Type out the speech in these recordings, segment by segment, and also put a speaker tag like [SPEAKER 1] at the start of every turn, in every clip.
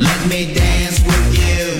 [SPEAKER 1] Let me dance with you.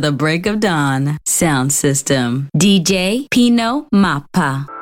[SPEAKER 1] the
[SPEAKER 2] break of dawn. Sound system. DJ Pino Mappa.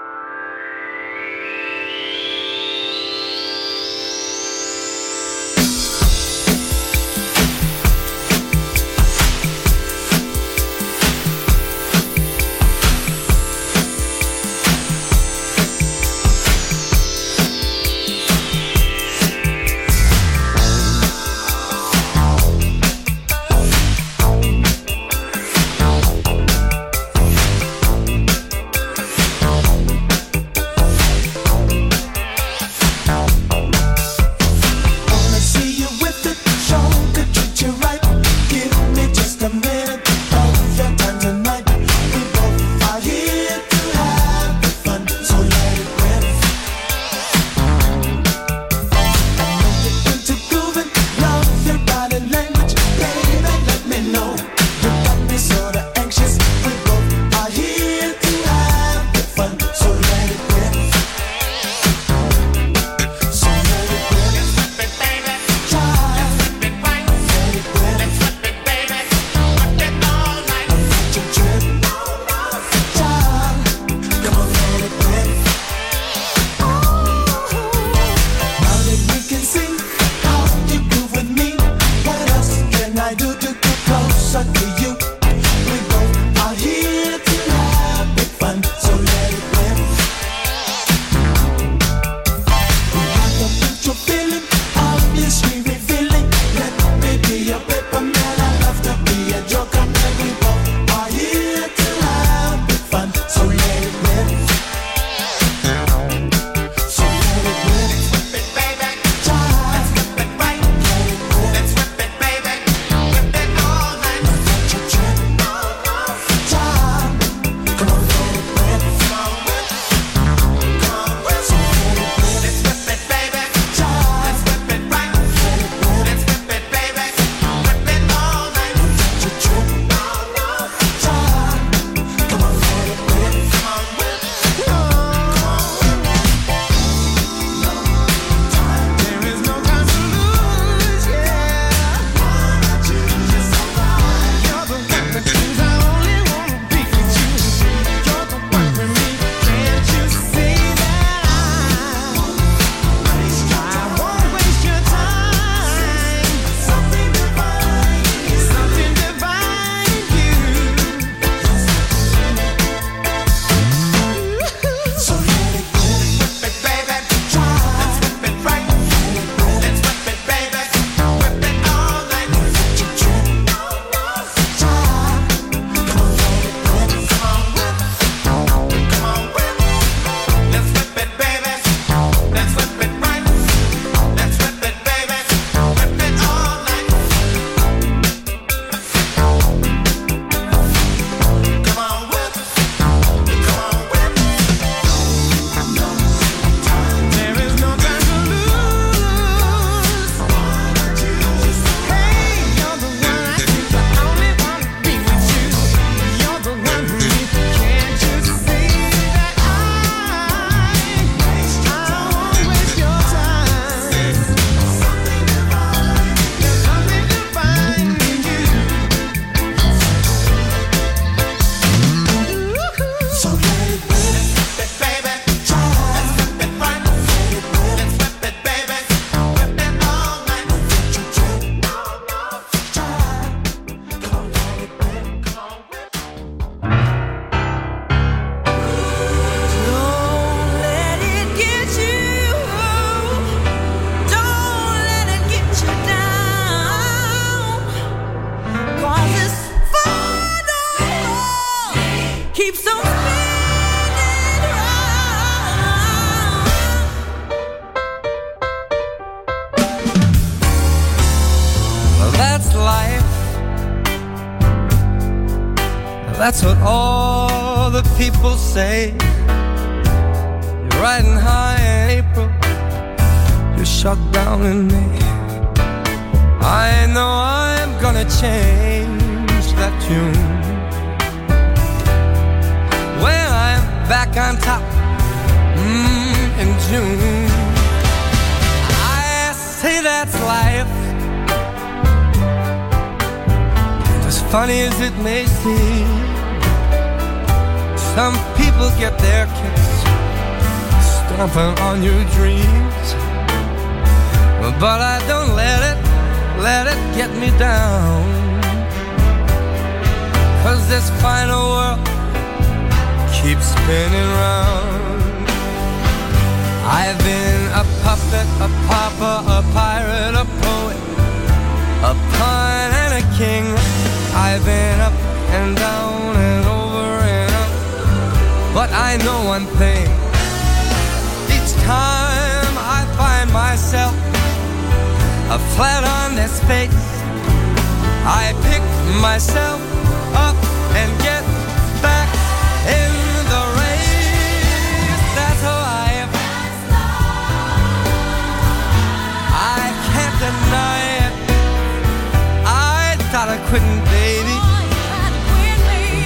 [SPEAKER 3] couldn't, baby.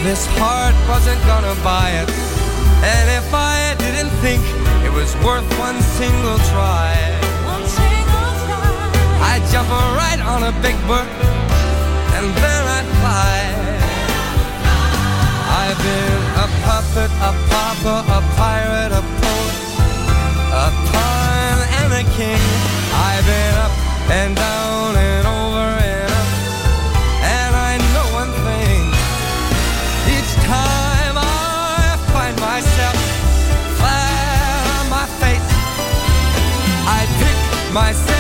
[SPEAKER 3] This heart wasn't gonna buy it. And if I didn't think it was worth one single try. I'd jump right on a big bird and then I'd fly. I've been a puppet, a papa, a pirate, a poet, a pawn and a king. I've been up and down and over myself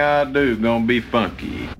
[SPEAKER 3] I
[SPEAKER 4] do gonna be funky.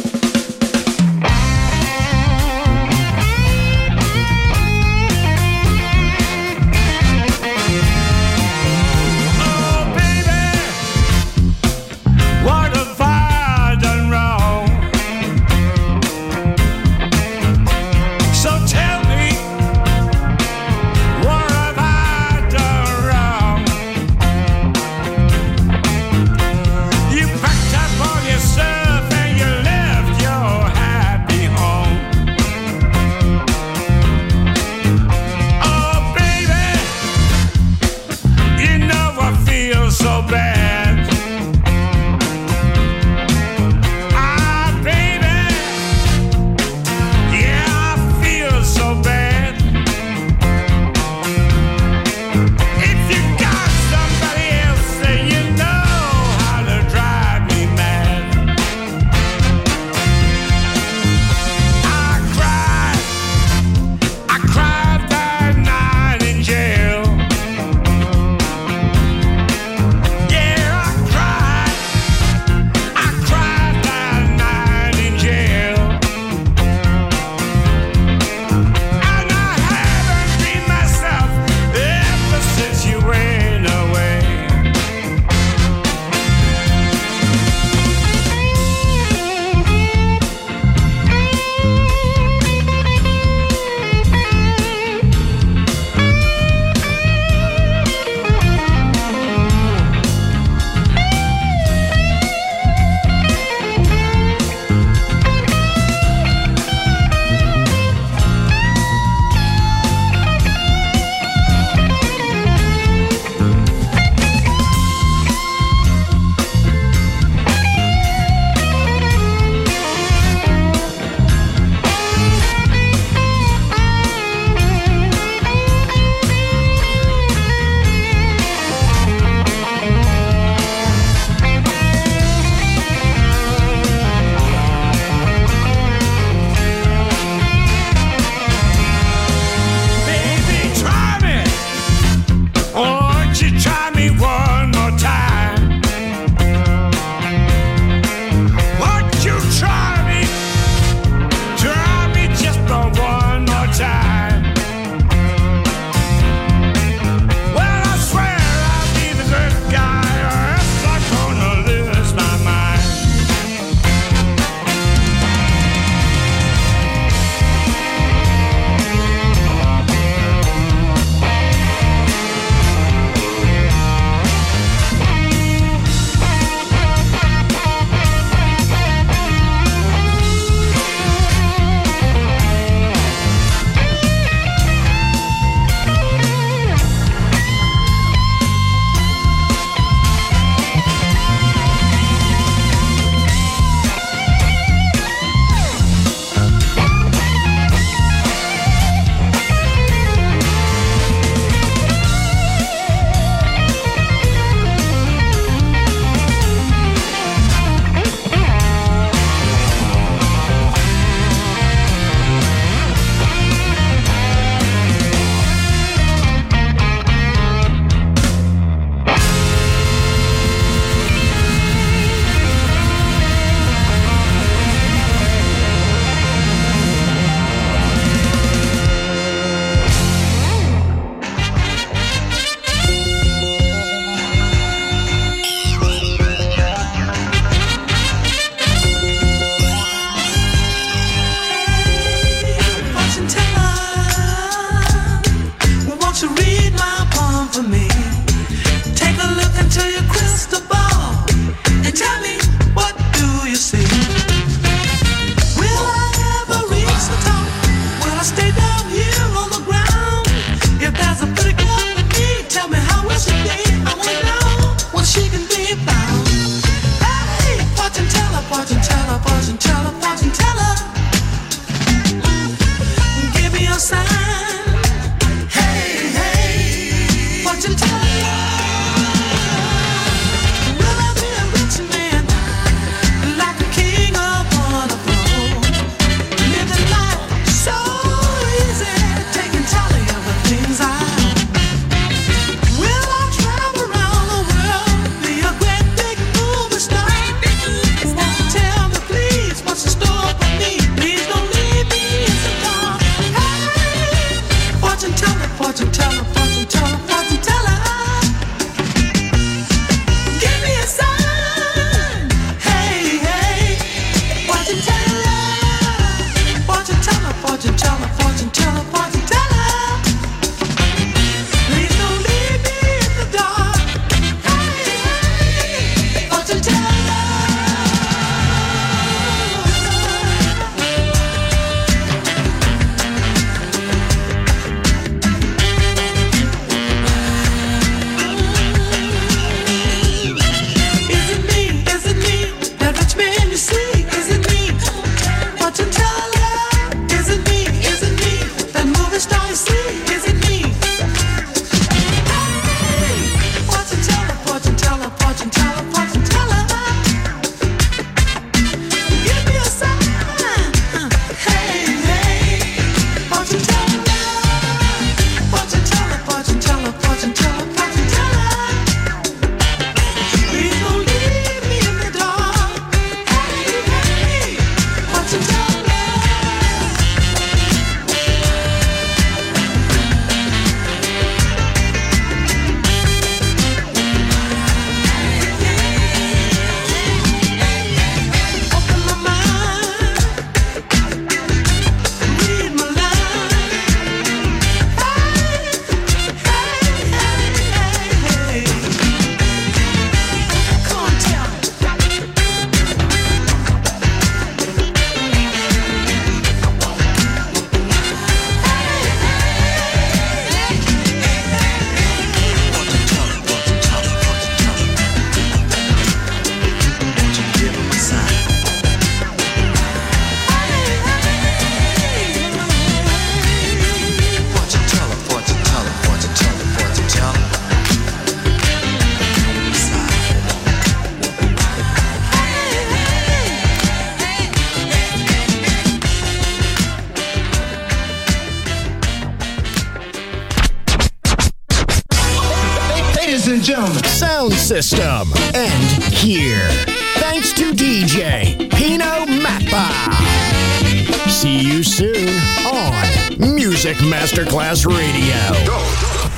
[SPEAKER 5] Masterclass Radio.